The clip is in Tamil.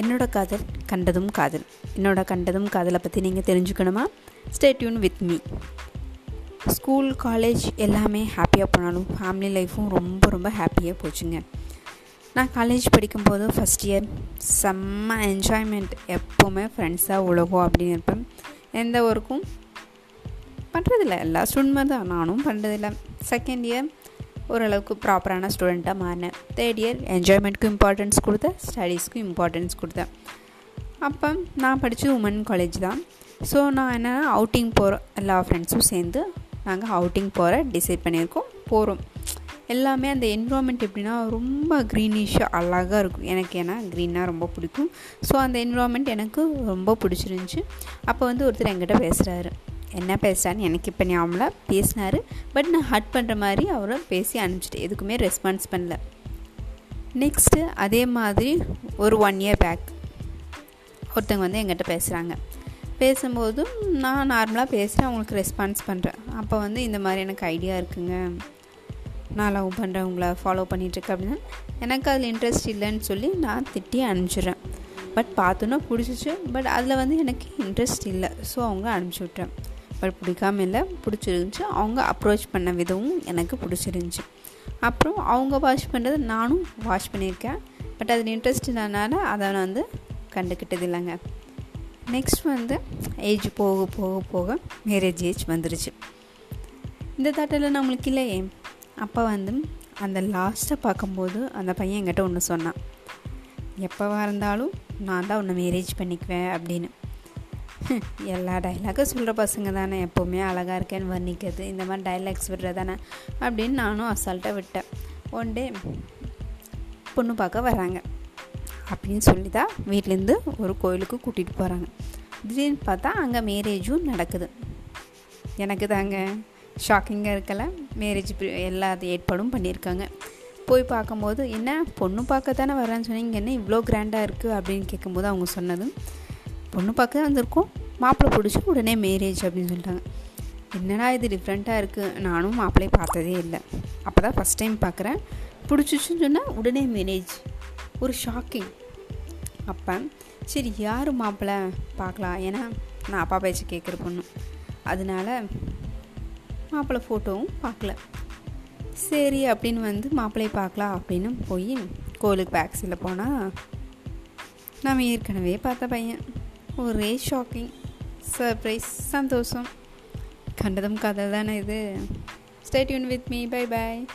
என்னோட காதல் கண்டதும் காதல். என்னோட கண்டதும் காதலை பற்றி நீங்கள் தெரிஞ்சுக்கணுமா? Stay tune with me school college எல்லாமே ஹாப்பியாக போனாலும் ஃபேமிலி லைஃப்பும் ரொம்ப ரொம்ப ஹாப்பியாக போச்சுங்க. நான் காலேஜ் படிக்கும்போது ஃபஸ்ட் இயர் செம்ம என்ஜாய்மெண்ட் எப்போவுமே ஃப்ரெண்ட்ஸாக உலகம் அப்படின்னு இருப்பேன் எந்த ஒர்க்கும் பண்ணுறதில்ல எல்லா ஸ்டூடெண்ட் மாதிரி தான். நானும் பண்ணுறதில்ல செகண்ட் இயர் ஓரளவுக்கு ப்ராப்பரான ஸ்டூடெண்ட்டாக மாறினேன். தேர்ட் இயர் என்ஜாய்மெண்ட்க்கும் இம்பார்ட்டன்ஸ் கொடுத்தேன் ஸ்டடீஸ்க்கும் இம்பார்ட்டன்ஸ் கொடுத்தேன். அப்போ நான் படித்தது உமன் காலேஜ் தான். ஸோ நான் என்ன அவுட்டிங் போகிறோம் எல்லா ஃப்ரெண்ட்ஸும் சேர்ந்து நாங்கள் அவுட்டிங் போகிற டிசைட் பண்ணியிருக்கோம் போகிறோம் எல்லாமே அந்த என்விரான்மெண்ட் எப்படின்னா ரொம்ப க்ரீனிஷாக அழகாக இருக்கும். எனக்கு ஏன்னா க்ரீனாக ரொம்ப பிடிக்கும். ஸோ அந்த என்விரான்மெண்ட் எனக்கு ரொம்ப பிடிச்சிருந்துச்சி. அப்போ வந்து ஒருத்தர் என்கிட்ட பேசுகிறாரு என்ன பேசுகிறான்னு எனக்கு இப்போ ஞாபகம்ல பேசினார். பட் நான் ஹட் பண்ணுற மாதிரி அவரை பேசி அனுப்பிச்சிட்டு எதுக்குமே ரெஸ்பான்ஸ் பண்ணல. நெக்ஸ்ட்டு அதே மாதிரி ஒரு ஒன் இயர் பேக் ஒருத்தவங்க வந்து எங்கிட்ட பேசுகிறாங்க பேசும்போதும் நான் நார்மலாக பேசுகிறேன் அவங்களுக்கு ரெஸ்பான்ஸ் பண்ணுறேன் அப்போ வந்து இந்த மாதிரி எனக்கு ஐடியா இருக்குங்க. நான் லவ் பண்ணுறேன் உங்களை ஃபாலோ பண்ணிகிட்ருக்கேன் அப்படின்னா. எனக்கு அதில் இன்ட்ரெஸ்ட் இல்லைன்னு சொல்லி நான் திட்டி அனுப்பிச்சிடுறேன். பட் பார்த்தோன்னா பிடிச்சிச்சு. பட் அதில் வந்து எனக்கு இன்ட்ரெஸ்ட் இல்லை. ஸோ அவங்க அனுப்பிச்சி விட்றேன் பட் பிடிக்காம இல்லை பிடிச்சிருந்துச்சி. அவங்க அப்ரோச் பண்ண விதமும் எனக்கு பிடிச்சிருந்துச்சி. அப்புறம் அவங்க வாஷ் பண்ணுறது நானும் வாஷ் பண்ணியிருக்கேன். பட் அதில் இன்ட்ரெஸ்ட் இல்லைனால அதை நான் வந்து கண்டுக்கிட்டது இல்லைங்க. நெக்ஸ்ட் வந்து ஏஜ் போக போக போக மேரேஜ் ஏஜ் வந்துருச்சு. இந்த தாட்டில் நம்மளுக்கு இல்லையே. அப்போ வந்து அந்த லாஸ்ட்டை பார்க்கும்போது அந்த பையன் என்கிட்ட ஒன்று சொன்னான். எப்போவா இருந்தாலும் நான் தான் உன்னை மேரேஜ் பண்ணிக்குவேன் அப்படின்னு. எல்லா டைலாக்கும் சொல்கிற பசங்க தானே. எப்போவுமே அழகாக இருக்கேன்னு வர்ணிக்கிறது இந்த மாதிரி டைலாக்ஸ் விடுறது தானே அப்படின்னு நானும் அசால்ட்டாக விட்டேன். ஒன் டே பொண்ணு பார்க்க வராங்க. அப்படின்னு சொல்லி தான் வீட்டிலேருந்து ஒரு கோயிலுக்கு கூட்டிகிட்டு போகிறாங்க திடீர்னு பார்த்தா அங்கே மேரேஜும் நடக்குது. எனக்கு தாங்க ஷாக்கிங்காக இருக்கல மேரேஜ் எல்லா ஏற்பாடும் பண்ணியிருக்காங்க. போய் பார்க்கும்போது என்ன பொண்ணு பார்க்க தானே வரேன்னு சொன்னீங்க? என்ன இவ்வளோ கிராண்டாக இருக்குது அப்படின்னு கேட்கும்போது அவங்க சொன்னதும் பொண்ணு பார்க்க வந்திருக்கோம். மாப்பிள்ளை பிடிச்சி உடனே மேரேஜ் அப்படின்னு சொல்லிட்டாங்க. என்னடா இது டிஃப்ரெண்ட்டாக இருக்குது நானும் மாப்பிள்ளையை பார்த்ததே இல்லை. அப்போ தான் ஃபஸ்ட் டைம் பார்க்குறேன். பிடிச்சிச்சுன்னு சொன்னால் உடனே மேரேஜ் ஒரு ஷாக்கிங் அப்போ சரி யார் மாப்பிள்ளை? பார்க்கலாம். ஏன்னா நான் அப்பா பேச்சு கேட்குற பொண்ணு. அதனால மாப்பிள்ளை ஃபோட்டோவும் பார்க்கல. சரி அப்படின்னு வந்து மாப்பிள்ளையை பார்க்கலாம் அப்படின்னு போய் கோயிலுக்கு பேக்ஸில் போனால் நம்ம ஏற்கனவே பார்த்த பையன். ஒரே ஷாக்கிங் சர்ப்ரைஸ் சந்தோஷம். கண்டதும் கதை தானே இது stay tune with me bye bye